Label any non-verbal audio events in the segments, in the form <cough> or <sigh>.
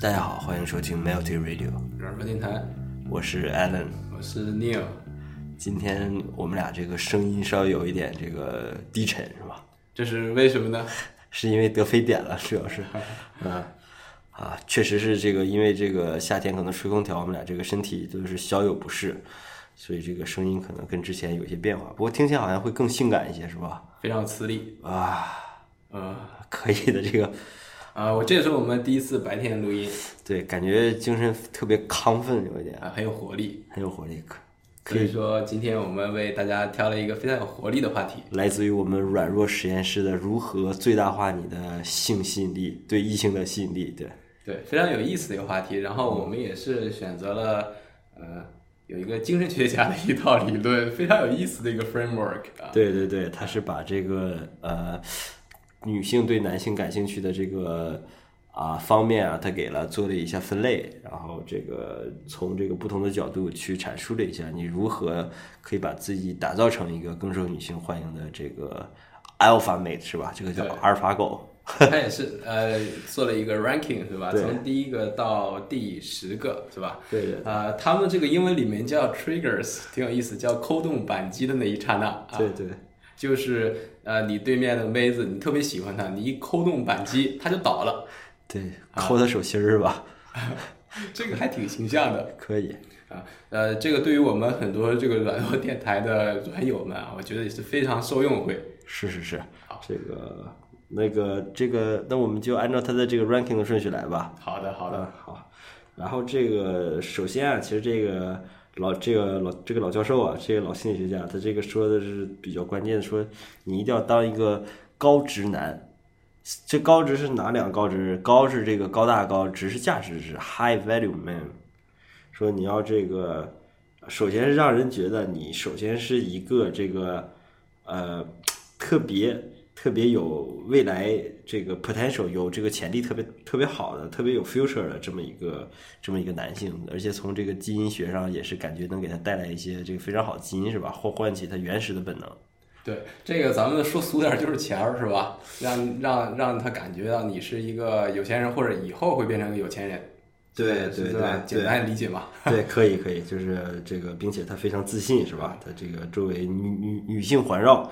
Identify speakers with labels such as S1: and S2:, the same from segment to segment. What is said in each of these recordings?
S1: 大家好，欢迎收听 Melty Radio，
S2: 电台，
S1: 我是 Alan。
S2: 我是 Neil。
S1: 今天我们俩这个声音稍微有一点这个低沉，是吧？
S2: 这是为什么呢？<laughs>
S1: 是因为得非典了，<laughs> 主要是，<laughs> 嗯，啊，确实是这个，因为这个夏天可能吹空调，我们俩这个身体都是小有不适，所以这个声音可能跟之前有些变化。不过听起来好像会更性感一些，是吧？
S2: 非常磁力。
S1: 啊，
S2: 呃
S1: 可以的，这个
S2: 啊，我这也是我们第一次白天录音
S1: 对，感觉精神特别亢奋，有一点
S2: 啊，很有活力。
S1: 很有活力，可
S2: 可以说，今天我们为大家挑了一个非常有活力的话题。
S1: 来自于我们软弱实验室的如何最大化你的性吸引力，对异性的吸引力，对。
S2: 对，非常有意思的一个话题。然后我们也是选择了呃有一个精神学家的一套理论，非常有意思的一个 framework 啊。
S1: 对对对，他是把这个呃女性对男性感兴趣的这个啊、方面啊，他给了做了一下分类，然后这个从这个不同的角度去阐述了一下你如何可以把自己打造成一个更受女性欢迎的这个 alpha mate 是吧？这个叫
S2: 对
S1: 阿尔法狗。
S2: 他也是呃做了一个 ranking 是吧？从第一个到第十个是吧？
S1: 对对
S2: 呃，他们这个英文里面叫 triggers，挺有意思，叫扣动扳机的那一刹那啊。
S1: 对对
S2: 就是呃，你对面的妹子，你特别喜欢她，你一扣动扳机，她就倒了，
S1: 对，抠她手心儿是吧？<laughs>
S2: 这个还挺形象的
S1: 可以。
S2: 啊。呃，这个对于我们很多这个软弱电台的软友们啊，我觉得也是非常受用会。
S1: 是是是，这个那个这个，那我们就按照它的这个 ranking 的顺序来吧。
S2: 好的，好的，
S1: 嗯，好。然后这个首先啊，其实这个老这个老这个老教授啊，这个老心理学家，他这个说的是比较关键的，说你一定要当一个高直男。这高值是哪两个高值？高是这个高大高，值是价值值，high value man。说你要这个，首先是让人觉得你首先是一个这个呃特别特别有未来这个 potential 有这个潜力特别特别好的特别有 future 的这么一个这么一个男性，而且从这个基因学上也是感觉能给他带来一些这个非常好的基因是吧？或唤起他原始的本能。
S2: 对这个咱们说俗点儿就是钱儿是吧？让让让他感觉到你是一个有钱人，或者以后会变成一个有钱人。
S1: 对
S2: 对对简单理解嘛。
S1: 对，可以可以，就是这个，并且他非常自信，是吧？他这个周围女女女性环绕，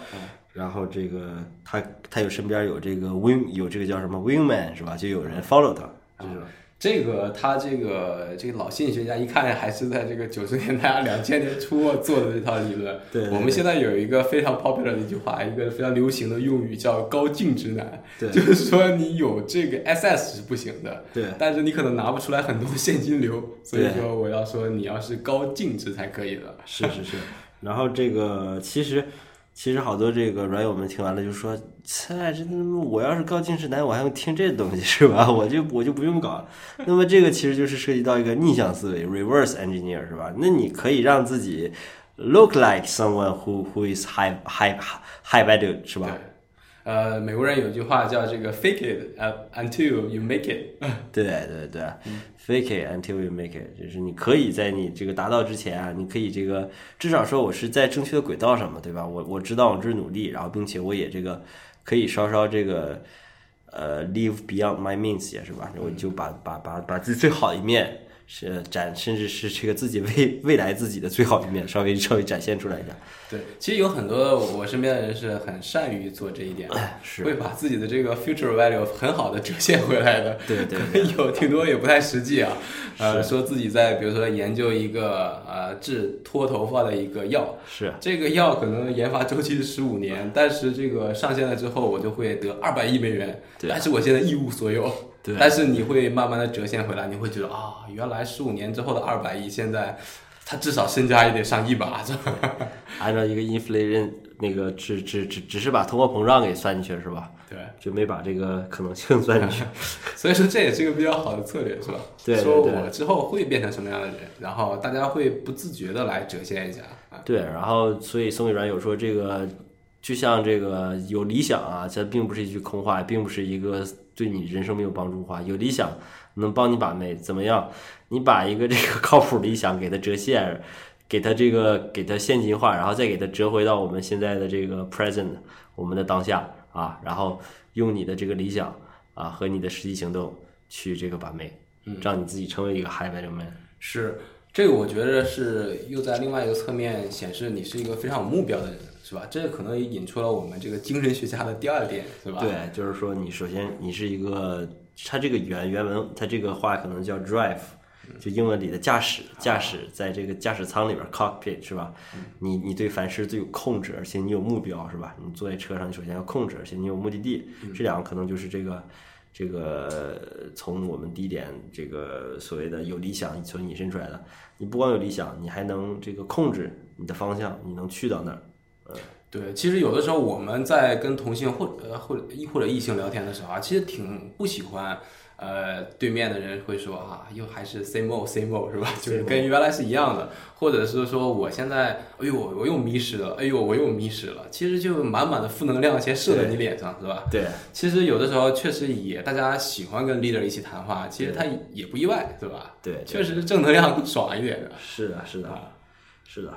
S1: 然后这个他他有身边有这个 wing 有这个叫什么 wingman 是吧？就有人 follow 他，这种
S2: 这个他这个这个老心理学家一看还是在这个九十年代、两千年初做的这套理论。
S1: 对对对
S2: 我们现在有一个非常 popular 的一句话，一个非常流行的用语叫“高净值男”，
S1: 对
S2: 就是说你有这个 SS 是不行的，
S1: 对
S2: 但是你可能拿不出来很多的现金流，所以说我要说你要是高净值才可以的。
S1: 是是是。然后这个其实其实好多这个软友们听完了就说：“切，这他妈我要是高近视男，我还用听这东西是吧？我就我就不用搞。”那么这个其实就是涉及到一个逆向思维 （reverse engineer） 是吧？那你可以让自己 look like someone who who is high high high value 是吧？
S2: 呃，美国人有句话叫这个 “fake it uh, until you make it”。<laughs>
S1: 对对对，fake it until you make it，就是你可以在你这个达到之前啊，你可以这个至少说我是在正确的轨道上嘛，对吧？我我知道我这是努力，然后并且我也这个可以稍稍这个呃 live beyond my means 也是吧？我就把把把把自己最好的一面是展，甚至是这个自己未未来自己的最好一面稍微稍微展现出来一下。
S2: 对，其实有很多我身边的人是很善于做这一点的，
S1: 是
S2: 会把自己的这个 future value 很好的折现回来的。
S1: 对对
S2: 有挺多也不太实际啊，呃，说自己在比如说研究一个呃治脱头发的一个药，
S1: 是
S2: 这个药可能研发周期是十五年，但是这个上线了之后我就会得二百亿美元，
S1: 对
S2: 但是我现在一无所有。
S1: 对
S2: 但是你会慢慢的折现回来，你会觉得啊，原来十五年之后的二百亿，现在他至少身家也得上亿吧？这 <laughs>
S1: 按照一个 inflation 那个只只只只是把通货膨胀给算进去是吧？
S2: 对。
S1: 就没把这个可能性算进去。<laughs>
S2: 所以说这也是一个比较好的策略，是吧？<laughs>
S1: 对对
S2: 说我之后会变成什么样的人，然后大家会不自觉的来折现一下啊。
S1: 对，然后所以松尾软有说这个，就像这个有理想啊，这并不是一句空话，并不是一个对你人生没有帮助的话。有理想能帮你把妹，怎么样？你把一个这个靠谱理想给它折现，给它这个给它现金化，然后再给它折回到我们现在的这个 present，我们的当下啊，然后用你的这个理想啊和你的实际行动去这个把妹，让你自己成为一个 high value man。
S2: 是这个，我觉得是又在另外一个侧面显示你是一个非常有目标的人，是吧？这个可能也引出了我们这个精神学家的第二点，是吧？
S1: 对，就是说你首先你是一个，它这个原原文它这个话可能叫 drive，就英文里的驾驶，驾驶在这个驾驶舱里边 cockpit 是吧？你你对凡事最有控制，而且你有目标是吧？你坐在车上，你首先要控制，而且你有目的地，这两个可能就是这个。这个从我们第一点，这个所谓的有理想所引申出来的，你不光有理想，你还能这个控制你的方向，你能去到那儿。呃，
S2: 对，其实有的时候我们在跟同性或呃或者或者异性聊天的时候啊，其实挺不喜欢。呃，对面的人会说啊，又还是 same old same old 是吧？就是跟原来是一样的，或者是说我现在，哎呦，我又迷失了，哎呦，我又迷失了。其实就满满的负能量先射在你脸上，是吧？
S1: 对。
S2: 其实有的时候确实也，大家喜欢跟 leader 一起谈话，其实他也不意外，是吧？
S1: 对，
S2: 确实正能量更 <laughs> 爽一点的。
S1: 是的，是的，是的。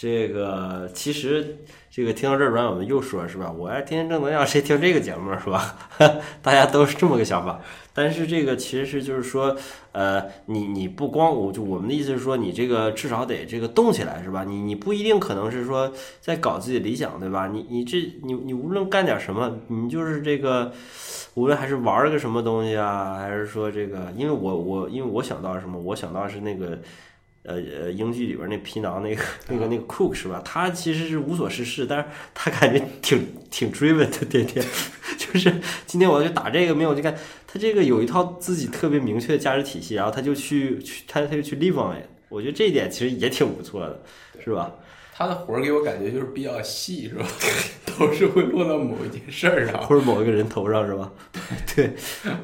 S1: 这个其实，这个听到这儿，我们又说是吧？我要天天正能量，谁听这个节目是吧？<laughs> 大家都是这么个想法。但是这个其实是就是说，呃，你你不光我就我们的意思是说，你这个至少得这个动起来是吧？你你不一定可能是说在搞自己理想对吧？你你这你你无论干点什么，你就是这个，无论还是玩个什么东西啊，还是说这个，因为我我因为我想到什么，我想到是那个。呃呃，英剧里边那皮囊那个那个那个 Cook 是吧？他其实是无所事事，但是他感觉挺挺 driven 的，天天 <laughs> 就是今天我要去打这个，没有就看他这个有一套自己特别明确的价值体系，然后他就去去他他就去 live on it。我觉得这一点其实也挺不错的，是吧？
S2: 他的活儿给我感觉就是比较细，是吧？<laughs> 都是会落到某一件事儿上，
S1: 或者某一个人头上，<laughs> 是吧？对，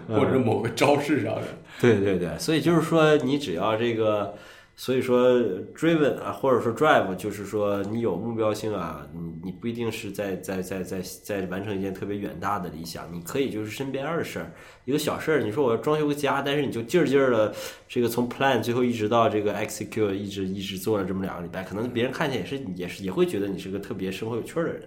S2: 或者某个招式上的。
S1: 对对对，所以就是说，你只要这个。所以说，driven 啊，或者说 drive，就是说你有目标性啊，你你不一定是在在在在在完成一件特别远大的理想，你可以就是身边的事儿，一个小事儿，你说我要装修个家，但是你就劲儿劲儿的这个从 plan 最后一直到这个 execute，一直一直做了这么两个礼拜，可能别人看见也是也是也会觉得你是个特别生活有趣儿的人。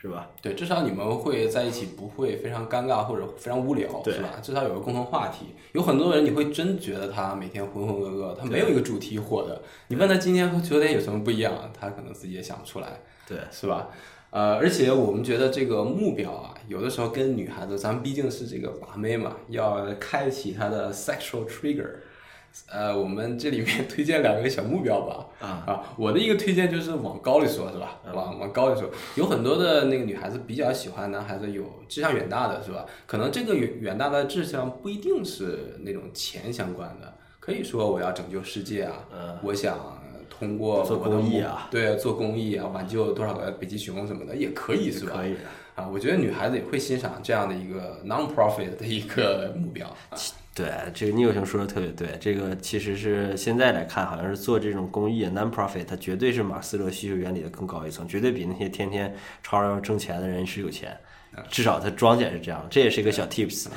S1: 是吧？
S2: 对，至少你们会在一起，不会非常尴尬或者非常无聊，是吧？至少有个共同话题。有很多人，你会真觉得他每天浑浑噩噩，他没有一个主题火的。你问他今天和昨天有什么不一样，他可能自己也想不出来，
S1: 对，
S2: 是吧？呃，而且我们觉得这个目标啊，有的时候跟女孩子，咱们毕竟是这个把妹嘛，要开启她的 sexual trigger。呃，我们这里面 <laughs> 推荐两个小目标吧。
S1: 啊
S2: 啊，我的一个推荐就是往高里说，是吧？往往高里说，有很多的那个女孩子比较喜欢男孩子有志向远大的，是吧？可能这个远远大的志向不一定是那种钱相关的，可以说我要拯救世界啊，我想通过
S1: 做公益啊，
S2: 对，做公益啊，挽救多少个北极熊什么的也可以，是吧？
S1: 可以
S2: 啊，我觉得女孩子也会欣赏这样的一个 non-profit 的一个目标啊。
S1: 对，这个倪友雄说的特别对。这个其实是现在来看，好像是做这种公益 non-profit，它绝对是马斯洛需求原理的更高一层，绝对比那些天天吵着要挣钱的人是有钱。至少他装起来是这样，这也是一个小 tips。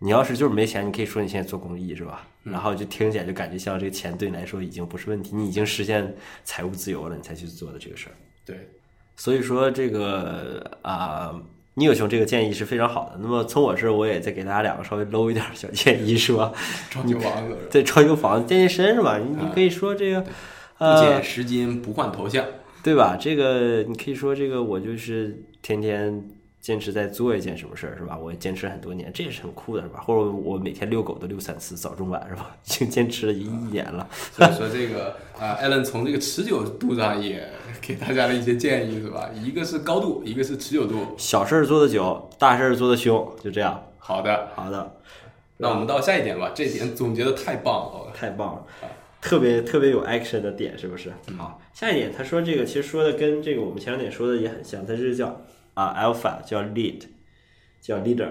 S1: 你要是就是没钱，你可以说你现在做公益是吧？然后就听起来就感觉像这个钱对你来说已经不是问题，你已经实现财务自由了，你才去做的这个事儿。
S2: 对，
S1: 所以说这个啊。你有熊这个建议是非常好的。那么从我这，我也再给大家两个稍微 low 一点小建议，是吧？<laughs>
S2: 装修房子，<laughs>
S1: 对，装修房子健健身是吧？你你可以说这个，不
S2: 减十斤不换头像，
S1: 对吧？这个你可以说这个，我就是天天。坚持在做一件什么事儿是吧？我坚持很多年，这也是很酷的是吧？或者我每天遛狗都遛三次，早中晚是吧？已经坚持了一一年了。
S2: 所以说这个啊，艾伦从这个持久度上也给大家的一些建议是吧？一个是高度，一个是持久度。
S1: 小事儿做的久，大事儿做的凶，就这样。
S2: 好的，
S1: 好的。
S2: 那我们到下一点吧，这点总结的太棒了，
S1: 太棒了，特别特别有 action 的点是不是？好，下一点他说这个其实说的跟这个我们前两点说的也很像，他是叫。啊，alpha 叫 lead，叫 leader，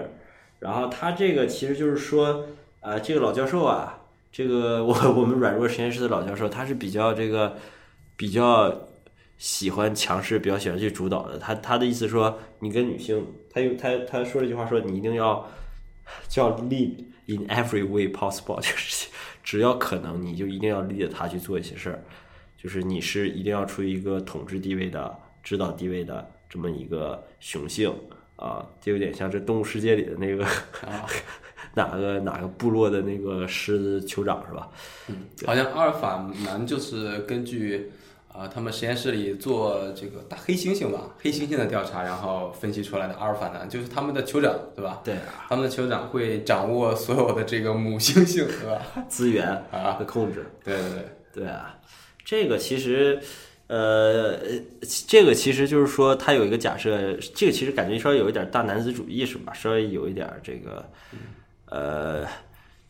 S1: 然后他这个其实就是说，啊，这个老教授啊，这个我我们软弱实验室的老教授，他是比较这个比较喜欢强势，比较喜欢去主导的。他他的意思说，你跟女性，他又他他说了一句话，说你一定要 <sighs> 叫 lead in every way possible，就是只要可能，你就一定要 lead 他去做一些事儿，就是你是一定要处于一个统治地位的、指导地位的。这么一个雄性啊，就有点像这动物世界里的那个 <laughs> 哪个哪个部落的那个狮子酋长是吧？
S2: 嗯好像阿尔法男就是根据啊、他们实验室里做这个大黑猩猩吧，黑猩猩的调查，然后分析出来的阿尔法男就是他们的酋长，对吧？
S1: 对，
S2: 他们的酋长会掌握所有的这个母猩猩，对吧？
S1: 资源
S2: 啊
S1: 的控制。
S2: 对对对，
S1: 对啊，这个其实，呃，这个其实就是说，他有一个假设，这个其实感觉稍微有一点大男子主义是吧？稍微有一点这个，呃，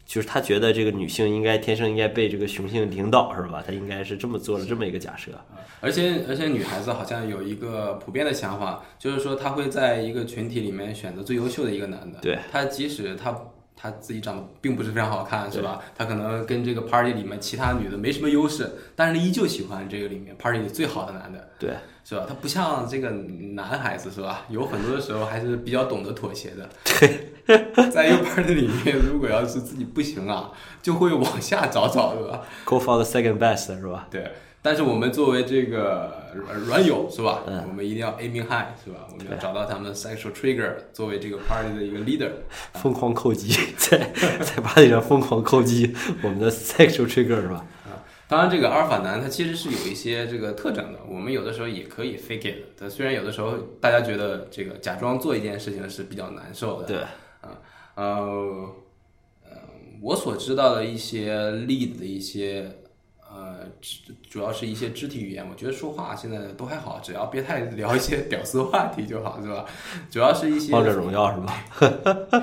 S1: 就是他觉得这个女性应该天生应该被这个雄性领导是吧？他应该是这么做了这么一个假设。
S2: 而且而且女孩子好像有一个普遍的想法，就是说她会在一个群体里面选择最优秀的一个男的。
S1: 对，
S2: 她即使她她自己长得并不是非常好看，是吧？他可能跟这个 party 里面其他女的没什么优势，但是依旧喜欢这个里面 party 里最好的男的。
S1: 对，
S2: 是吧？他不像这个男孩子，是吧？有很多的时候还是比较懂得妥协的。对，在一个 party 里面，如果要是自己不行啊，就会往下找找，是吧
S1: ？Go for the second best 是吧？
S2: 对。但是我们作为这个软软友，是吧？我们一定要 aiming high，是吧？我们要找到他们的 sexual trigger，作为这个 party 的一个 leader。<laughs>
S1: 疯狂扣击，<laughs> 在在 party 上疯狂扣击我们的 sexual trigger 是吧？
S2: 啊当然，这个阿尔法男他其实是有一些这个特征的，我们有的时候也可以 fake it 但。虽然有的时候大家觉得这个假装做一件事情是比较难受的，
S1: 对，
S2: 啊，呃，呃，我所知道的一些 lead 的一些，呃，主主要是一些肢体语言，我觉得说话现在都还好，只要别太聊一些 <laughs> 屌丝话题就好，是吧？主要是一些
S1: 王者荣耀是吧？<laughs>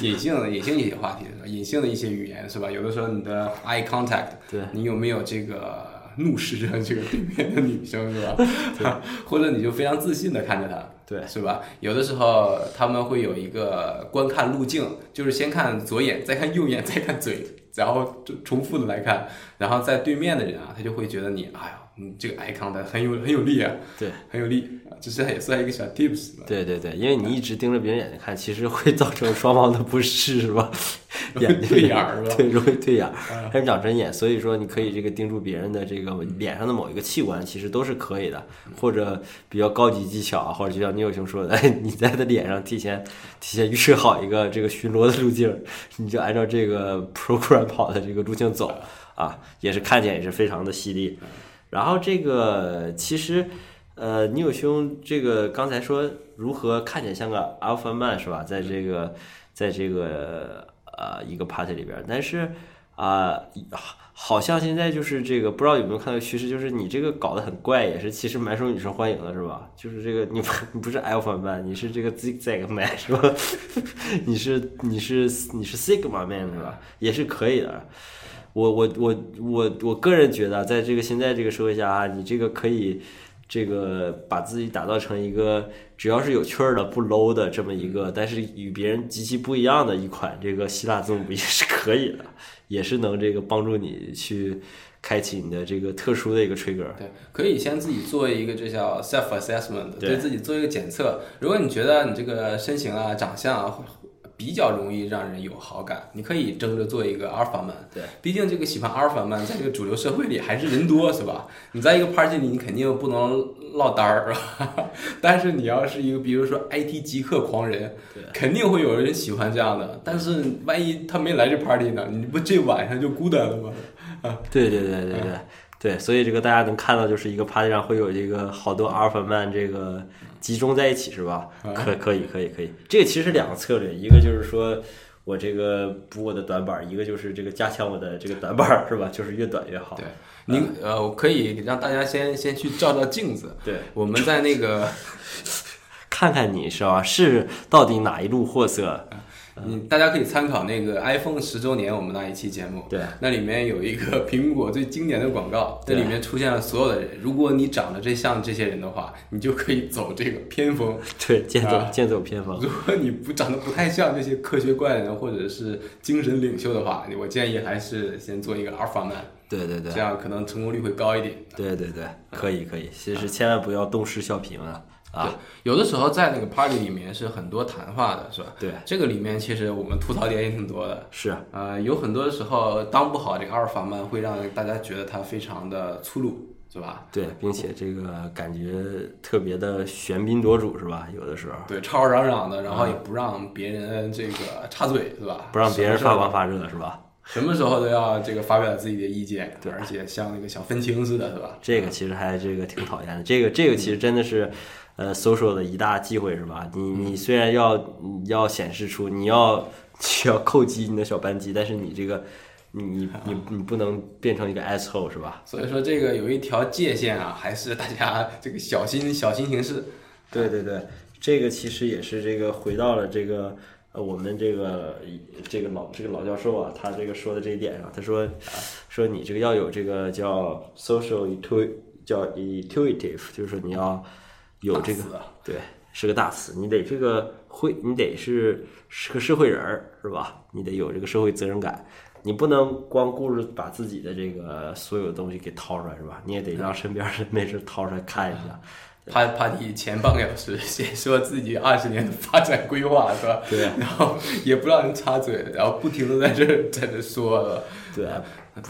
S2: 隐性的隐性一些话题，隐性的一些语言是吧？有的时候你的 eye contact，
S1: 对
S2: 你有没有这个怒视着这个对面的女生是吧？<laughs> 或者你就非常自信的看着她，
S1: 对
S2: 是吧？有的时候他们会有一个观看路径，就是先看左眼，再看右眼，再看嘴，然后就重复的来看，然后在对面的人啊，他就会觉得你，哎呀，你这个 eye contact 很有很有力啊，
S1: 对。
S2: 很有力，啊这是也算一个小 tips 吧。
S1: 对对对，因为你一直盯着别人眼睛看，其实会造成双方的不适，是吧？眼睛
S2: 对眼儿是吧
S1: 对，容易对眼儿，还是长针眼。所以说，你可以这个盯住别人的这个脸上的某一个器官，其实都是可以的，或者比较高级技巧啊，或者就像聂有兄说的，哎，<laughs> 你在他脸上提前提前预设好一个这个巡逻的路径，<laughs> 你就按照这个 <laughs> program 跑的这个路径走啊，也是看起来也是非常的犀利。然后这个其实。呃，你有兄这个刚才说如何看起来像个 alpha man 是吧？在这个，在这个呃一个 party 里边，但是啊、好好像现在就是这个，不知道有没有看到趋势，就是你这个搞得很怪，也是其实蛮受女生欢迎的，是吧？就是这个你不 <laughs> 你不是 alpha man，你是这个 zigzag man 是吧？<laughs> 你是你是你是 sigma man 是吧？也是可以的。我我我我我个人觉得，在这个现在这个社会下啊，你这个可以这个把自己打造成一个只要是有趣儿的、不 low 的这么一个，但是与别人极其不一样的一款这个希腊字母 <laughs> 也是可以的，也是能这个帮助你去开启你的这个特殊的一个 trigger。
S2: 对，可以先自己做一个这叫 self assessment，
S1: 对
S2: 对自己做一个检测。如果你觉得你这个身形啊、长相啊会比较容易让人有好感，你可以争着做一个阿尔法曼。
S1: 对，
S2: 毕竟这个喜欢阿尔法曼在这个主流社会里还是人多，是吧？你在一个 party 里，你肯定不能落单儿，是吧？<laughs> 但是你要是一个，比如说 IT 极客狂人，肯定会有人喜欢这样的。但是万一他没来这 party 呢？你不这晚上就孤单了吗？
S1: 啊 <laughs> 对对对对对对，所以这个大家能看到，就是一个 party 上会有这个好多 alpha man 这个集中在一起，是吧？可可以可以可以，这个其实两个策略，一个就是说我这个补我的短板，一个就是这个加强我的这个短板，是吧？就是越短越好。
S2: 对，您呃，我可以让大家先先去照照镜子。
S1: 对，
S2: 我们在那个，<laughs>
S1: 看看你是吧？是到底哪一路货色？
S2: 嗯，大家可以参考那个 iPhone 十周年我们那一期节目，
S1: 对，
S2: 那里面有一个苹果最经典的广告，这里面出现了所有的人。如果你长得这像这些人的话，你就可以走这个偏锋；<laughs>
S1: 对，剑走
S2: 啊。
S1: 剑走偏锋。
S2: 如果你不长得不太像这些科学怪人或者是精神领袖的话，我建议还是先做一个阿尔法曼，
S1: 对对对。
S2: 这样可能成功率会高一点。
S1: 对对对，可以可以，其实千万不要东施效颦啊啊！
S2: 有的时候在那个 party 里面是很多谈话的，是吧？
S1: 对，
S2: 这个里面其实我们吐槽点也挺多的。
S1: 是
S2: 呃，有很多的时候当不好这个阿尔法曼会让大家觉得他非常的粗鲁，是吧？
S1: 对，并且这个感觉特别的喧宾夺主，是吧？有的时候
S2: 对，吵吵嚷嚷的，然后也不让别人这个插嘴，是吧？
S1: 不让别人发光发热，是吧？
S2: 什么时候都要这个发表自己的意见，
S1: 对
S2: 而且像那个小愤青似的，是吧？
S1: 这个其实还这个挺讨厌的。这个这个其实真的是，呃，social 的一大忌讳，是吧？你你虽然要要显示出你要需要扣击你的小扳机，但是你这个你你你你不能变成一个 asshole，是吧？
S2: 所以说这个有一条界限啊，还是大家这个小心小心行事。
S1: 对对对，这个其实也是这个回到了这个呃我们这个这个老这个老教授啊，他这个说的这一点上，他说说你这个要有这个叫 social intu 叫 intuitive，就是说你要有这个对是个大词，你得这个会你得是是个社会人儿是吧？你得有这个社会责任感。你不能光顾着把自己的这个所有东西给掏出来是吧？你也得让身边人 <laughs> 没事掏出来看一下。<laughs>
S2: 怕怕你前半个小时先说自己二十年的发展规划是吧？
S1: 对
S2: 然后也不让人插嘴，然后不停的在这儿在这说了。
S1: 对，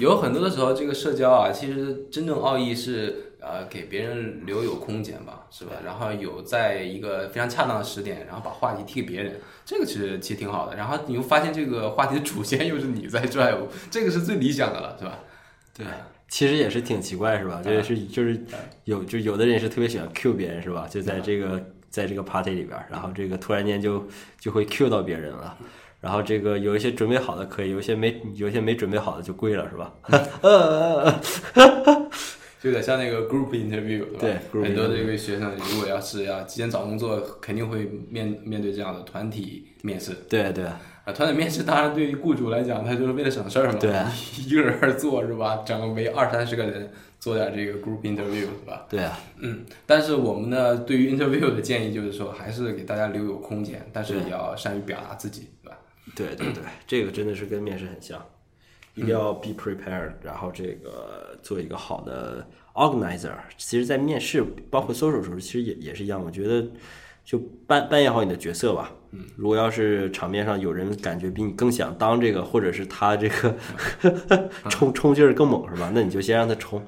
S2: 有很多的时候，这个社交啊，其实真正奥义是呃给别人留有空间吧，是吧？然后有在一个非常恰当的时点，然后把话题踢给别人，这个其实其实挺好的。然后你又发现这个话题的主线又是你在 drive，这个是最理想的了，是吧？
S1: 对，其实也是挺奇怪，是吧？这是就是有就有的人是特别喜欢 Q 别人，是吧？就在这个在这个 party 里边，然后这个突然间就就会 Q 到别人了。然后这个有一些准备好的可以，有一些没有一些没准备好的就跪了，是吧？<laughs> <laughs>
S2: 就有点像那个 group interview，对吧？
S1: 对，group
S2: 很多这个学生如果要是要提前找工作，肯定会面面对这样的团体面试。
S1: 对对
S2: 啊，团体面试当然对于雇主来讲，他就是为了省事儿嘛，
S1: 对，<laughs>
S2: 一个人儿做是吧？整为二三十个人做点这个 group interview 是吧？
S1: 对啊，
S2: 嗯，但是我们呢，对于 interview 的建议就是说，还是给大家留有空间，但是也要善于表达自己，对吧？
S1: 对对对，这个真的是跟面试很像，一定要 be prepared，然后这个做一个好的 organizer。其实，在面试包括 social 的时候，其实也也是一样。我觉得就扮扮演好你的角色吧。嗯，如果要是场面上有人感觉比你更想当这个，或者是他这个 <laughs> 冲冲劲儿更猛，是吧？那你就先让他冲，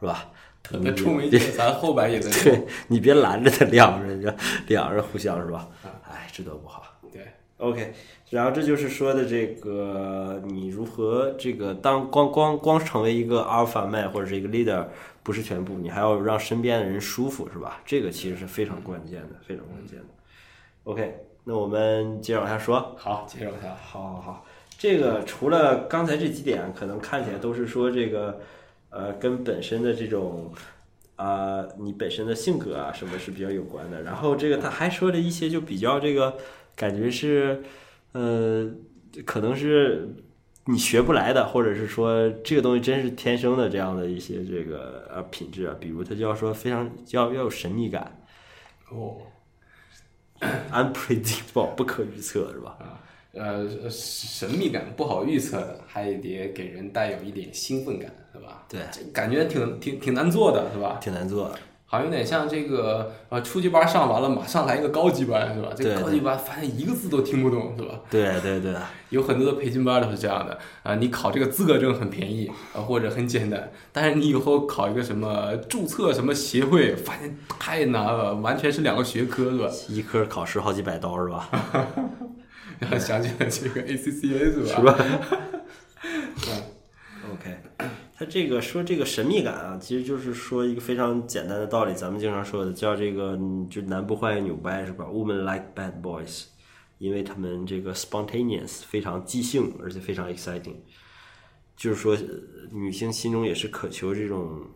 S1: 是吧？
S2: 那冲一劲，咱后边也能。<laughs>
S1: 对你别拦着他，两个人就两个人互相是吧？哎，这多不好。
S2: 对，
S1: OK，然后这就是说的这个你如何这个当光光光成为一个 alpha man 或者是一个 leader 不是全部，你还要让身边的人舒服，是吧？这个其实是非常关键的，非常关键的。OK，那我们接着往下说。
S2: 好，接着往下。
S1: 好好好，这个除了刚才这几点，可能看起来都是说这个，呃，跟本身的这种，啊、你本身的性格啊什么是比较有关的。然后这个他还说了一些就比较这个感觉是，呃，可能是你学不来的，或者是说这个东西真是天生的这样的一些这个呃品质啊，比如他就要说非常要要有神秘感
S2: 哦，，<clears throat>
S1: unpredictable 不可预测是吧？
S2: 呃，神秘感不好预测，还得给人带有一点兴奋感，是吧？
S1: 对，
S2: 感觉挺挺挺难做的，是吧？
S1: 挺难做的。
S2: 好像有点像这个呃，初级班上完了，马上来一个高级班，是吧？这个高级班发现一个字都听不懂，是吧？
S1: 对对对。
S2: 有很多的培训班都是这样的啊、你考这个资格证很便宜啊、或者很简单，但是你以后考一个什么注册什么协会，发现太难了，完全是两个学科，是吧？<laughs>
S1: 一科考试好几百刀是吧？
S2: 然 <laughs> 后想起了这个 ACCA 是吧？
S1: 是吧？<laughs> OK，他这个说这个神秘感啊，其实就是说一个非常简单的道理，咱们经常说的叫这个嗯就男不坏女不爱是吧？Women like bad boys，因为他们这个 spontaneous 非常即兴，而且非常 exciting，就是说呃女性心中也是渴求这种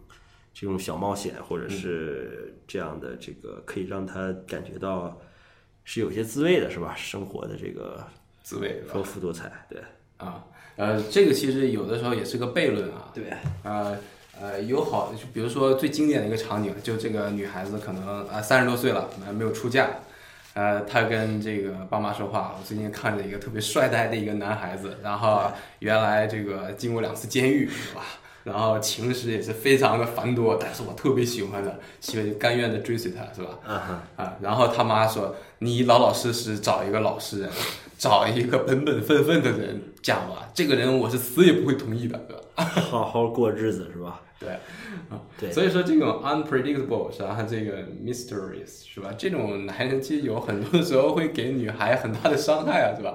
S1: 这种小冒险，或者是这样的这个可以让她感觉到是有些滋味的，是吧？生活的这个
S2: 滋味？
S1: 丰富多彩，对。
S2: 啊，呃，这个其实有的时候也是个悖论啊。
S1: 对，
S2: 呃呃，有好，就比如说最经典的一个场景，就这个女孩子可能啊三十多岁了，还没有出嫁，呃，她跟这个爸妈说话，我最近看着一个特别帅呆的一个男孩子，然后原来这个进过两次监狱，是吧？然后情史也是非常的繁多，但是我特别喜欢的，喜欢甘愿的追随他，是吧？
S1: 啊，
S2: 然后他妈说你老老实实找一个老实人，找一个本本分分的人嫁吧，这个人我是死也不会同意的，对吧？
S1: 好好过日子是吧？
S2: 对，啊，
S1: 对
S2: 所以说这种 unpredictable 是吧？这个 mysterious 是吧？这种男人其实有很多的时候会给女孩很大的伤害啊，是吧？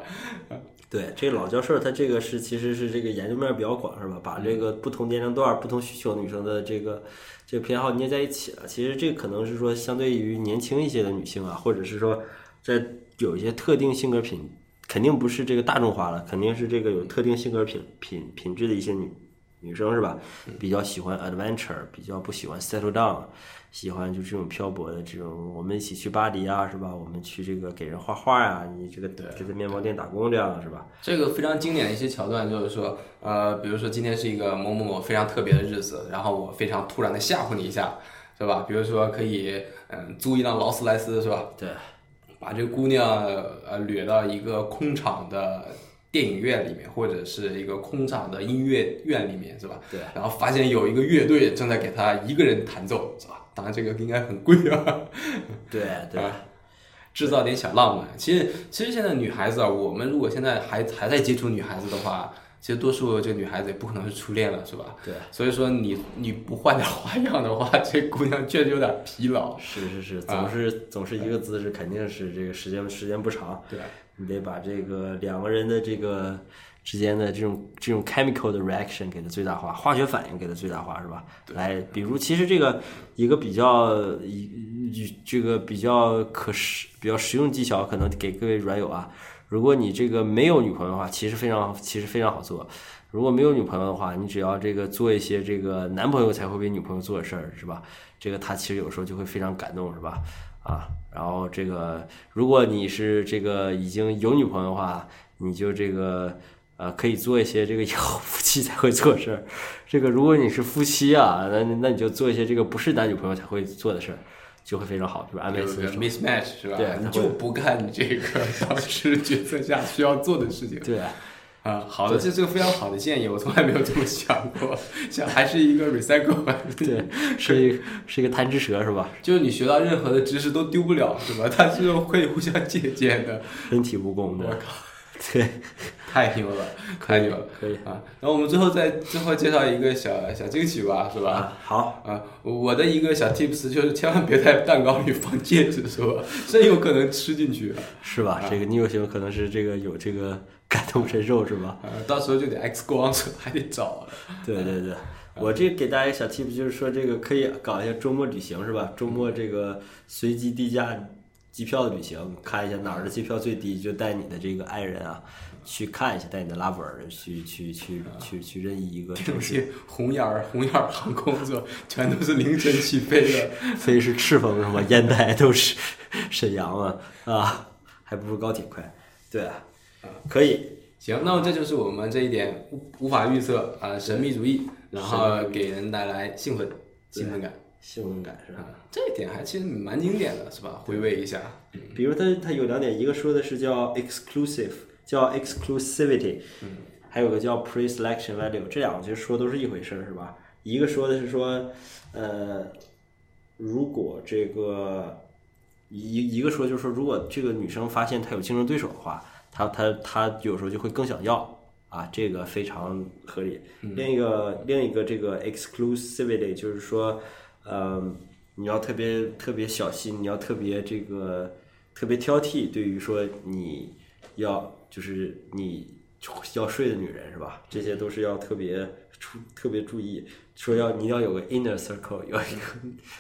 S1: 对，这个老教授他这个是其实是这个研究面比较广是吧？把这个不同年龄段、不同需求女生的这个这个偏好捏在一起了。其实这可能是说相对于年轻一些的女性啊，或者是说在有一些特定性格品，肯定不是这个大众化了，肯定是这个有特定性格品品品质的一些女女生是吧？比较喜欢 adventure，比较不喜欢 settle down。喜欢就这种漂泊的这种，我们一起去巴黎啊，是吧？我们去这个给人画画啊，你这个就在面包店打工这样的是吧？
S2: 这个非常经典的一些桥段就是说，呃，比如说今天是一个某某某非常特别的日子，然后我非常突然的吓唬你一下，是吧？比如说可以，嗯，租一辆劳斯莱斯，是吧？
S1: 对，
S2: 把这个姑娘呃掠到一个空场的电影院里面，或者是一个空场的音乐院里面，是吧？
S1: 对。
S2: 然后发现有一个乐队正在给她一个人弹奏，是吧？当然这个应该很贵啊。
S1: 对对。<laughs>
S2: 制造点小浪漫。其实，其实现在女孩子啊，我们如果现在还还在接触女孩子的话，其实多数这女孩子也不可能是初恋了，是吧？
S1: 对。
S2: 所以说你你不换点花样的话，<laughs> 这姑娘确实有点疲劳。
S1: 是是是，总是、总是一个姿势，肯定是这个时间时间不长。
S2: 对。
S1: 你得把这个两个人的这个之间的这种这种 chemical 的 reaction 给它最大化，化学反应给它最大化，是吧？来，比如其实这个一个比较一这个比较可实比较实用技巧，可能给各位软友啊，如果你这个没有女朋友的话，其实非常其实非常好做。如果没有女朋友的话，你只要这个做一些这个男朋友才会为女朋友做的事儿，是吧？这个他其实有时候就会非常感动，是吧？啊，然后这个，如果你是这个已经有女朋友的话，你就这个呃，可以做一些这个 <laughs> 以后夫妻才会做事儿。这个如果你是夫妻啊，那那你就做一些这个不是男女朋友才会做的事儿，就会非常好，就是安慰
S2: mismatch 是吧？
S1: 对，
S2: 你就不干你这个当时角色下需要做的事情。
S1: 对。
S2: 啊，好的，这是个非常好的建议，我从来没有这么想过，想还是一个 recycle，
S1: 对，是一是一个贪吃蛇是吧？
S2: 就是你学到任何的知识都丢不了是吧？它是会互相借鉴的，
S1: 身体蜈蚣的。
S2: 我靠，
S1: 对，
S2: 太牛了，太牛了，
S1: 可以
S2: 啊。然后我们最后再最后介绍一个小小惊喜吧，是吧？
S1: 啊、好
S2: 啊，我的一个小 tips 就是千万别在蛋糕里放戒指，是吧？<laughs> 真有可能吃进去，
S1: 是吧？这个你有些可能是这个有这个。感同身受是吧？
S2: 啊，到时候就得 X 光，<laughs> 还得找。
S1: 对对对，我这给大家一个小 tips，就是说这个可以搞一下周末旅行是吧？周末这个随机低价机票的旅行，看一下哪儿的机票最低，就带你的这个爱人啊去看一下，带你的 lover 去去去去去任意一个城市。
S2: 红眼儿红眼儿航空是吧？全都是凌晨起飞的，<laughs>
S1: 飞是赤峰是吗？烟台都是沈阳啊啊，还不如高铁快。对啊。可以，
S2: 行，那么这就是我们这一点无无法预测啊，神秘主义，然后给人带来兴奋、兴奋感、
S1: 兴奋感是吧？
S2: 这一点还其实蛮经典的，是吧？回味一下，
S1: 比如它它有两点，一个说的是叫 exclusive，叫 exclusivity，
S2: 嗯，
S1: 还有个叫 pre-selection value，这两个其实说都是一回事儿，是吧？一个说的是说，呃，如果这个一一个说就是说，如果这个女生发现她有竞争对手的话。她她她有时候就会更想要啊，这个非常合理。另一个另一个这个 exclusivity 就是说，呃，你要特别特别小心，你要特别这个特别挑剔，对于说你要就是你要睡的女人是吧？这些都是要特别出特别注意，说要你要有个 inner circle，有一个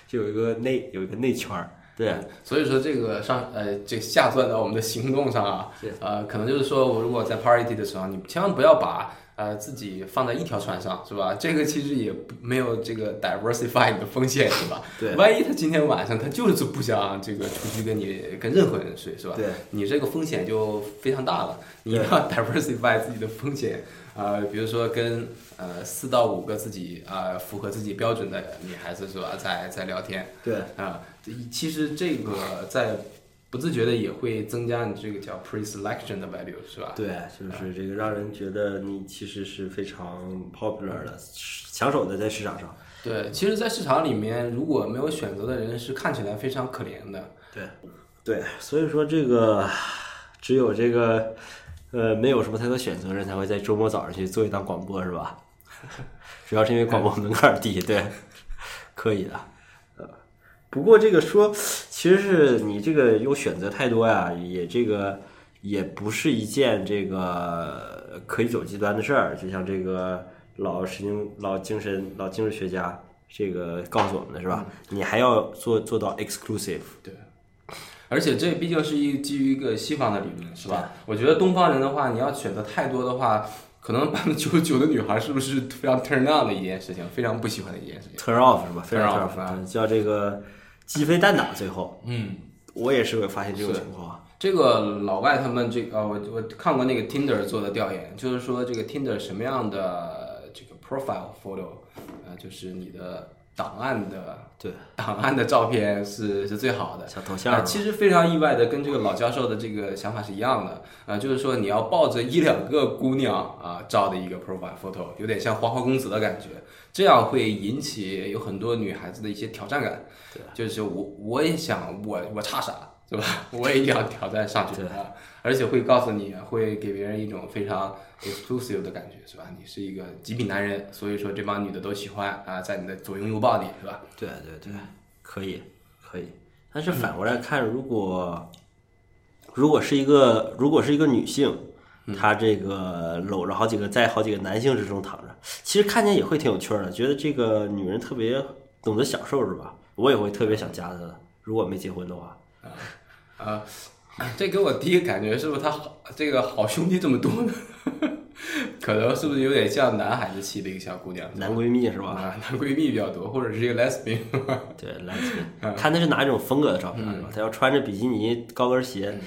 S1: 就有一个内有一个内圈儿。对，
S2: 所以说这个上呃，这下钻到我们的行动上啊，呃，可能就是说我如果在 party 的时候，你千万不要把呃自己放在一条船上，是吧？这个其实也没有这个 diversify 的风险，是吧？
S1: 对，
S2: 万一他今天晚上他就是不想这个出去跟你跟任何人睡，是吧？
S1: 对，
S2: 你这个风险就非常大了，你要 <laughs> diversify 自己的风险。啊，比如说跟呃四到五个自己啊符合自己标准的女孩子是吧，在在聊天。
S1: 对
S2: 啊，其实这个在不自觉的也会增加你这个叫 pre-selection 的 value，是吧？
S1: 对，就是这个让人觉得你其实是非常 popular 的，抢手的在市场上。
S2: 对，其实，在市场里面，如果没有选择的人是看起来非常可怜的。
S1: 对，对，所以说这个只有这个呃没有什么太多选择人才会在周末早上去做一档广播，是吧？<laughs> 主要是因为广播门槛低，对，可以的。呃，不过这个说，<sniffs> 其实是你这个有选择太多呀，也这个也不是一件这个可以走极端的事儿。就像这个老神经、老精神、老精神学家这个告诉我们的是吧？你还要做做到 exclusive。
S2: 对，而且这毕竟是一基于一个西方的理论，是吧？我觉得东方人的话，你要选择太多的话。可能百分之九十九的女孩是不是非常 turn on 的一件事情，非常不喜欢的一件事情
S1: ？turn off 是吧？非常
S2: turn off，
S1: 叫这个鸡飞蛋打。最后，
S2: 嗯，
S1: 我也是会发现这种情况。
S2: 这个老外他们这呃，我我看过那个 Tinder 做的调研，就是说这个 Tinder 什么样的这个 profile photo，呃，就是你的。档案的
S1: 对
S2: 档案的照片是是最好的
S1: 小头像，
S2: 其实非常意外的，跟这个老教授的这个想法是一样的啊，就是说你要抱着一两个姑娘啊照的一个 profile photo，有点像花花公子的感觉，这样会引起有很多女孩子的一些挑战感，
S1: 对，
S2: 就是我我也想我我差啥对吧？<laughs> 我也要挑战上去啊，而且会告诉你会给别人一种非常。exclusive 的感觉是吧？你是一个极品男人，所以说这帮女的都喜欢啊，在你的左拥右抱里是吧？
S1: 对对对，可以可以。但是反过来看，如果如果是一个如果是一个女性，她这个搂着好几个在好几个男性之中躺着，其实看见也会挺有趣的，觉得这个女人特别懂得享受是吧？我也会特别想加她的，如果没结婚的话。
S2: 啊。这给我第一个感觉是不是他好这个好兄弟这么多呢？<laughs> 可能是不是有点像男孩子气的一个小姑娘？
S1: 男闺蜜是吧？
S2: 男闺蜜比较多，或者是一个 lesbian。
S1: 对，lesbian。<laughs> 看那是哪一种风格的照片是吧？他要穿着比基尼高跟鞋，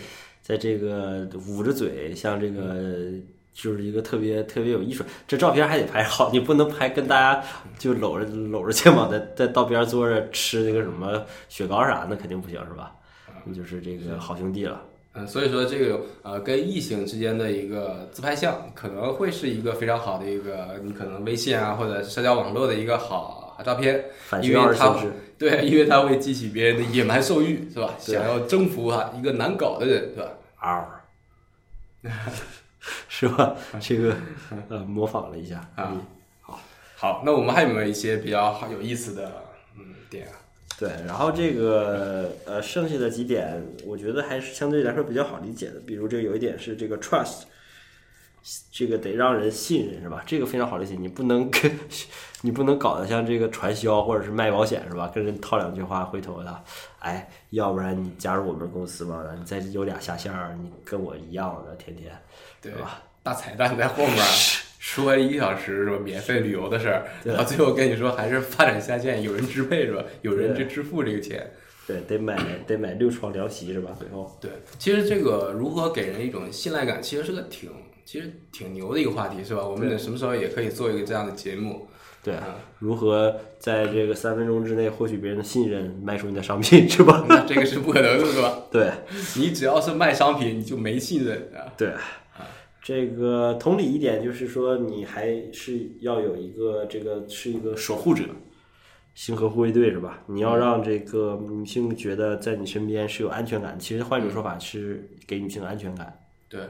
S1: 在这个捂着嘴，像这个就是一个特别特别有艺术。这照片还得拍好，你不能拍跟大家就搂着搂着肩膀在在道边坐着吃那个什么雪糕啥，那肯定不行是吧？那就是这个好兄弟了，
S2: 嗯，所以说这个呃跟异性之间的一个自拍像，可能会是一个非常好的一个你可能微信啊或者社交网络的一个好照片，因为他对，因为他会激起别人的野蛮兽欲，是吧？想要征服啊一个难搞的人，是吧？
S1: 嗷，<laughs> 是吧？这个呃模仿了一下
S2: 啊，好，好，那我们还有没有一些比较好有意思的嗯点啊？
S1: 对，然后这个呃，剩下的几点，我觉得还是相对来说比较好理解的。比如这个有一点是这个 trust，这个得让人信任，是吧？这个非常好理解，你不能跟，<laughs> 你不能搞得像这个传销或者是卖保险，是吧？跟人套两句话，回头的，哎，要不然你加入我们公司吧，你再有俩下线儿，你跟我一样的，天天，
S2: 对
S1: 吧？
S2: 大彩蛋在后面。说一个小时说免费旅游的事儿，然后最后跟你说还是发展下线，有人支配是吧？有人去支付这个钱，
S1: 对，得买得买六床凉席是吧？最后，
S2: 对，其实这个如何给人一种信赖感，其实是个挺其实挺牛的一个话题是吧？我们什么时候也可以做一个这样的节目？
S1: 对，如何在这个三分钟之内获取别人的信任，卖出你的商品 <laughs> 是吧？
S2: 那这个是不可能的是吧？<laughs>
S1: 对，
S2: 你只要是卖商品，你就没信任啊。
S1: 对。这个同理一点就是说，你还是要有一个这个是一个守护者，星河护卫队是吧？你要让这个女性觉得在你身边是有安全感。其实换一种说法是给女性安全感。
S2: 对，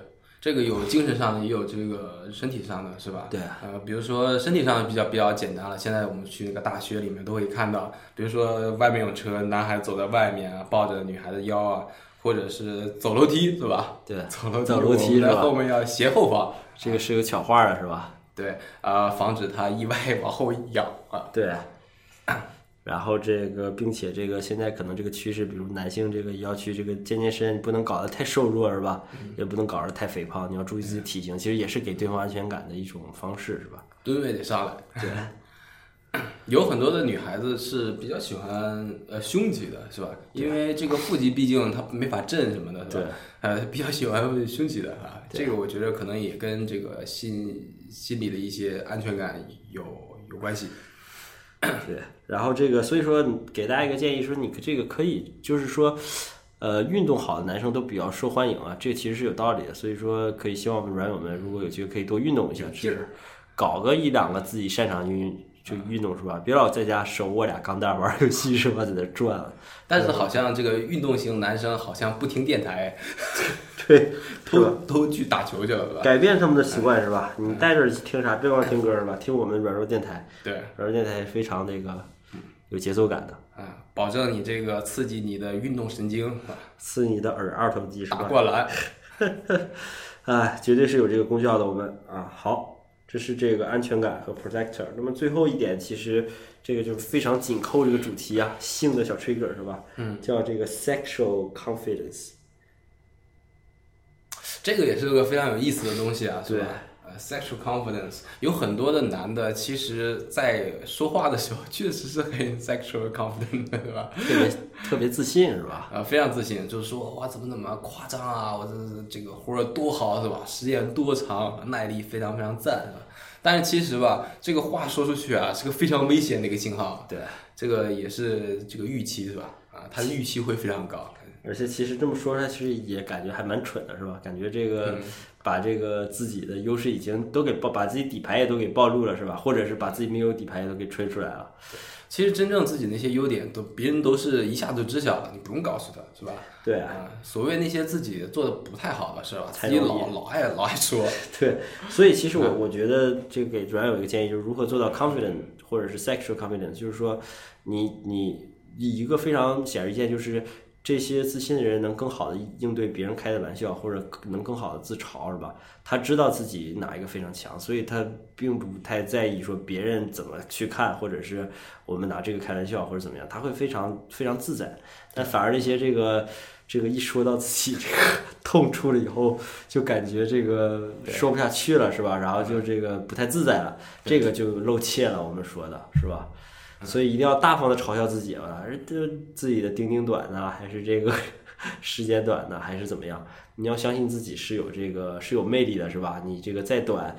S2: 这个有精神上的，也有这个身体上的，是吧？
S1: 对。
S2: 呃，比如说身体上比较比较简单了。现在我们去那个大学里面都会看到，比如说外面有车，男孩走在外面啊，抱着女孩的腰啊。或者是走楼梯是吧？
S1: 对，
S2: 走 <laughs> 楼
S1: 走楼梯
S2: 在后面要斜后方，
S1: 这个是有巧话的是吧？
S2: 对，啊，防止他意外往后仰啊。
S1: 对，然后这个，并且这个现在可能这个趋势，比如男性这个要去这个健健身，不能搞得太瘦弱是吧？也不能搞得太肥胖，你要注意自己体型，其实也是给对方安全感的一种方式是吧？
S2: 吨位得上来。
S1: 对。<laughs>
S2: 有很多的女孩子是比较喜欢呃胸肌的，是吧？因为这个腹肌毕竟它没法震什么的，是吧？呃，比较喜欢胸肌的啊。这个我觉得可能也跟这个心心理的一些安全感有有关系。<clears throat>
S1: 对，然后这个所以说给大家一个建议，说你这个可以就是说，呃，运动好的男生都比较受欢迎啊，这个其实是有道理的。所以说，可以希望我们软友们如果有机会可以多运动一下，是搞个一两个自己擅长运就运动是吧？别老在家手握俩钢弹玩游戏是吧，在那转。<laughs>
S2: 但是好像这个运动型男生好像不听电台，<laughs> <laughs>
S1: 对，
S2: 都都去打球去了，是吧？
S1: 改变他们的习惯是吧？你戴着听啥？别光听歌是吧？听我们软弱电台，
S2: 对，
S1: 软弱电台非常那个有节奏感的。
S2: 啊，保证你这个刺激你的运动神经，
S1: 刺激你的耳二头肌是吧？
S2: 打灌篮，
S1: 哎，绝对是有这个功效的。我们啊，好，这是这个安全感和 protector。那么最后一点，其实这个就是非常紧扣这个主题啊，性的小 trigger 是吧？
S2: 嗯，
S1: 叫这个 sexual confidence。
S2: 这个也是个非常有意思的东西啊，是吧？sexual confidence 有很多的男的，其实在说话的时候确实是很 sexual confident 的，对吧？
S1: 特别特别自信是吧？
S2: 啊，非常自信，就是说哇，怎么怎么夸张啊，我这这个活儿多好是吧？时间多长，耐力非常非常赞是吧？但是其实吧，这个话说出去啊，是个非常危险的一个信号。
S1: 对，
S2: 这个也是这个预期是吧？啊，他的预期会非常高。
S1: 而且其实这么说出来，其实也感觉还蛮蠢的，是吧？感觉这个把这个自己的优势已经都给暴，把自己底牌也都给暴露了，是吧？或者是把自己没有底牌也都给吹出来了。
S2: 其实真正自己那些优点，都别人都是一下就知晓了，你不用告诉他，是吧？
S1: 对
S2: 啊。所谓那些自己做的不太好的，是吧？自己老老爱老爱说。<laughs>
S1: 对，所以其实我我觉得这个给主要有一个建议，就是如何做到 confident 或者是 sexual confident，就是说你你一个非常显而易见就是。这些自信的人能更好的应对别人开的玩笑，或者能更好的自嘲，是吧？他知道自己哪一个非常强，所以他并不太在意说别人怎么去看，或者是我们拿这个开玩笑或者怎么样，他会非常非常自在。但反而那些这个这个一说到自己这个痛处了以后，就感觉这个说不下去了，是吧？然后就这个不太自在了，这个就露怯了。我们说的是吧？所以一定要大方的嘲笑自己啊，这自己的丁丁短呢，还是这个 <laughs> 时间短呢，还是怎么样？你要相信自己是有这个是有魅力的，是吧？你这个再短，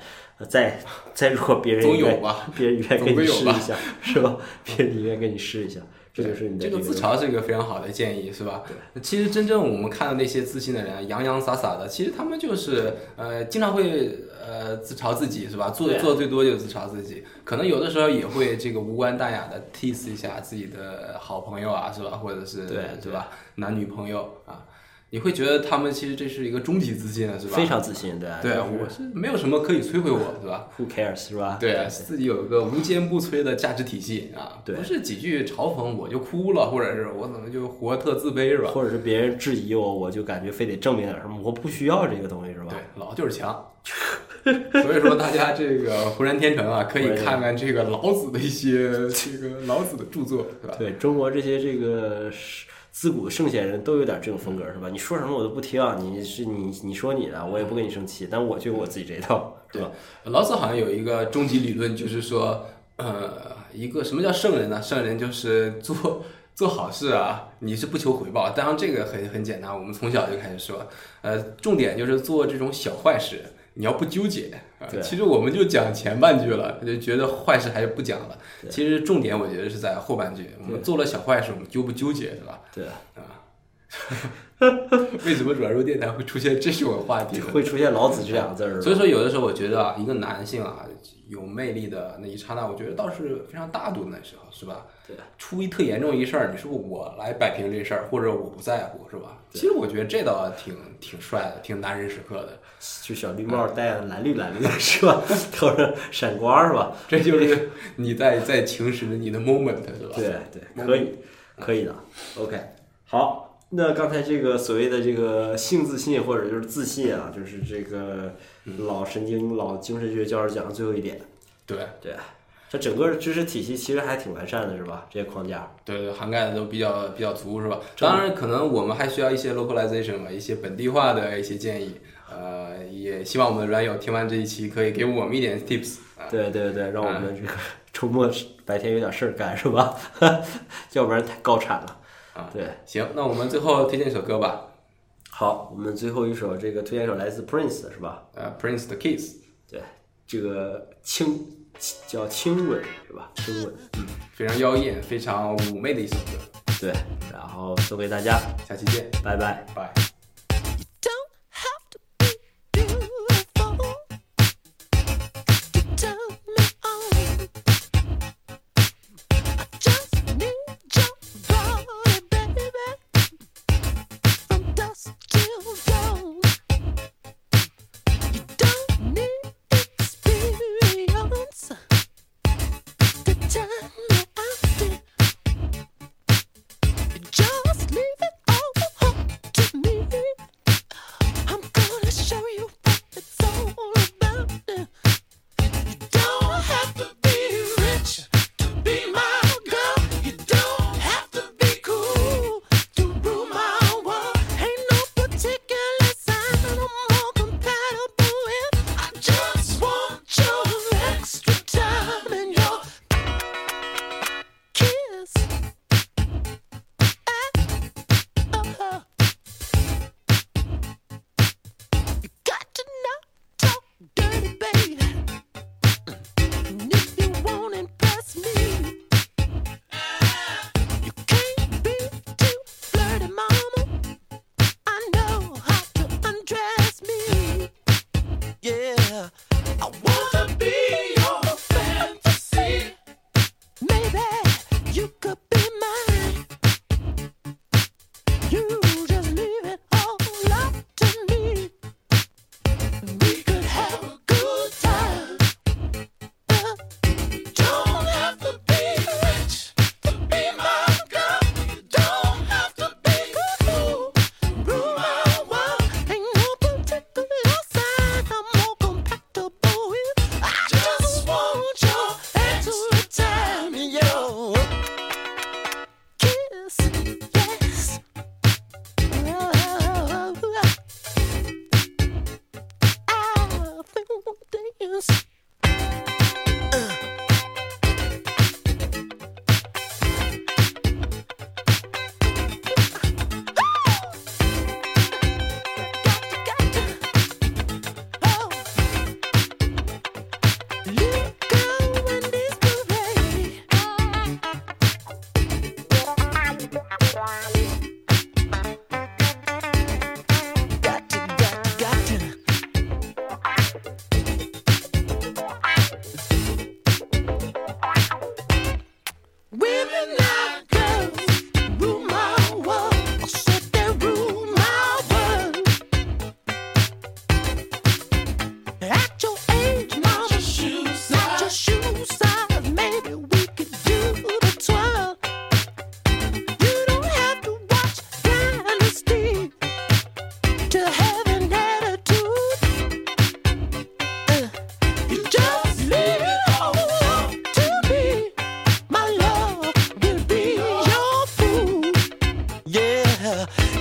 S1: 再再弱，别人
S2: 总有吧？
S1: 别人愿意跟你试一下，是吧？别人愿意跟你试一下。这就是你的
S2: 这个自嘲是一个非常好的建议，是吧？对。其实真正我们看到那些自信的人，洋洋洒洒的，其实他们就是呃，经常会呃自嘲自己，是吧？做做最多就自嘲自己，可能有的时候也会这个无关大雅的 tease 一下自己的好朋友啊，是吧？或者是
S1: 对，
S2: 对吧？男女朋友啊。你会觉得他们其实这是一个终极自信了，是吧？
S1: 非常自信，对。
S2: 对，我是没有什么可以摧毁我，对吧
S1: ？Who cares，是吧？
S2: 对，自己有一个无坚不摧的价值体系啊，不是几句嘲讽我就哭了，或者是我怎么就活特自卑，是吧？
S1: 或者是别人质疑我，我就感觉非得证明点什么，我不需要这个东西，是吧？
S2: 对，老就是强。<laughs> <laughs> 所以说，大家这个浑然天成啊，可以看看这个老子的一些这个老子的著作，是吧？
S1: 对中国这些这个是。自古圣贤人都有点这种风格，是吧？你说什么我都不听，你是你你说你的，我也不跟你生气，但我就我自己这一套，是吧？
S2: 老子好像有一个终极理论，就是说，呃，一个什么叫圣人呢？圣人就是做做好事啊，你是不求回报。当然这个很很简单，我们从小就开始说，呃，重点就是做这种小坏事。你要不纠结啊，其实我们就讲前半句了，就觉得坏事还是不讲了。其实重点我觉得是在后半句，我们做了小坏事，我们纠不纠结，是吧？
S1: 对
S2: 啊。<laughs> 为什么软弱电台会出现这种话题？
S1: 会出现老子这两个字儿？
S2: 所以说，有的时候我觉得啊，一个男性啊，有魅力的那一刹那，我觉得倒是非常大度的那时候，是吧？
S1: 对。
S2: 出一特严重一事儿，你说我来摆平这事儿，或者我不在乎，是吧？其实我觉得这倒挺挺帅的，挺男人时刻的。
S1: 就小绿帽戴蓝绿蓝绿的是吧？<laughs> 头上闪光是吧？
S2: 这就是你在在情时你的 moment 是吧？
S1: 对对，可以可以的。OK，好。那刚才这个所谓的这个性自信或者就是自信啊，就是这个老神经老精神学教授讲的最后一点。
S2: 对
S1: 对，这整个知识体系其实还挺完善的，是吧？这些框架。
S2: 对对，涵盖的都比较比较足，是吧？当然，可能我们还需要一些 localization 嘛，一些本地化的一些建议。呃，也希望我们的软友听完这一期可以给我们一点 tips。
S1: 对对对，让我们这个 <laughs> 周末白天有点事儿干，是吧？<laughs> 要不然太高产了。
S2: 啊，
S1: 对，
S2: 行，那我们最后推荐一首歌吧。
S1: 好，我们最后一首这个推荐一首来自 Prince 是吧？
S2: 呃，Prince 的 Kiss，
S1: 对，这个亲叫亲吻是吧？亲吻，
S2: 嗯，非常妖艳、非常妩媚的一首歌。
S1: 对，然后送给大家，
S3: 下期见，
S1: 拜拜。
S3: 拜。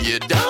S4: You
S3: die.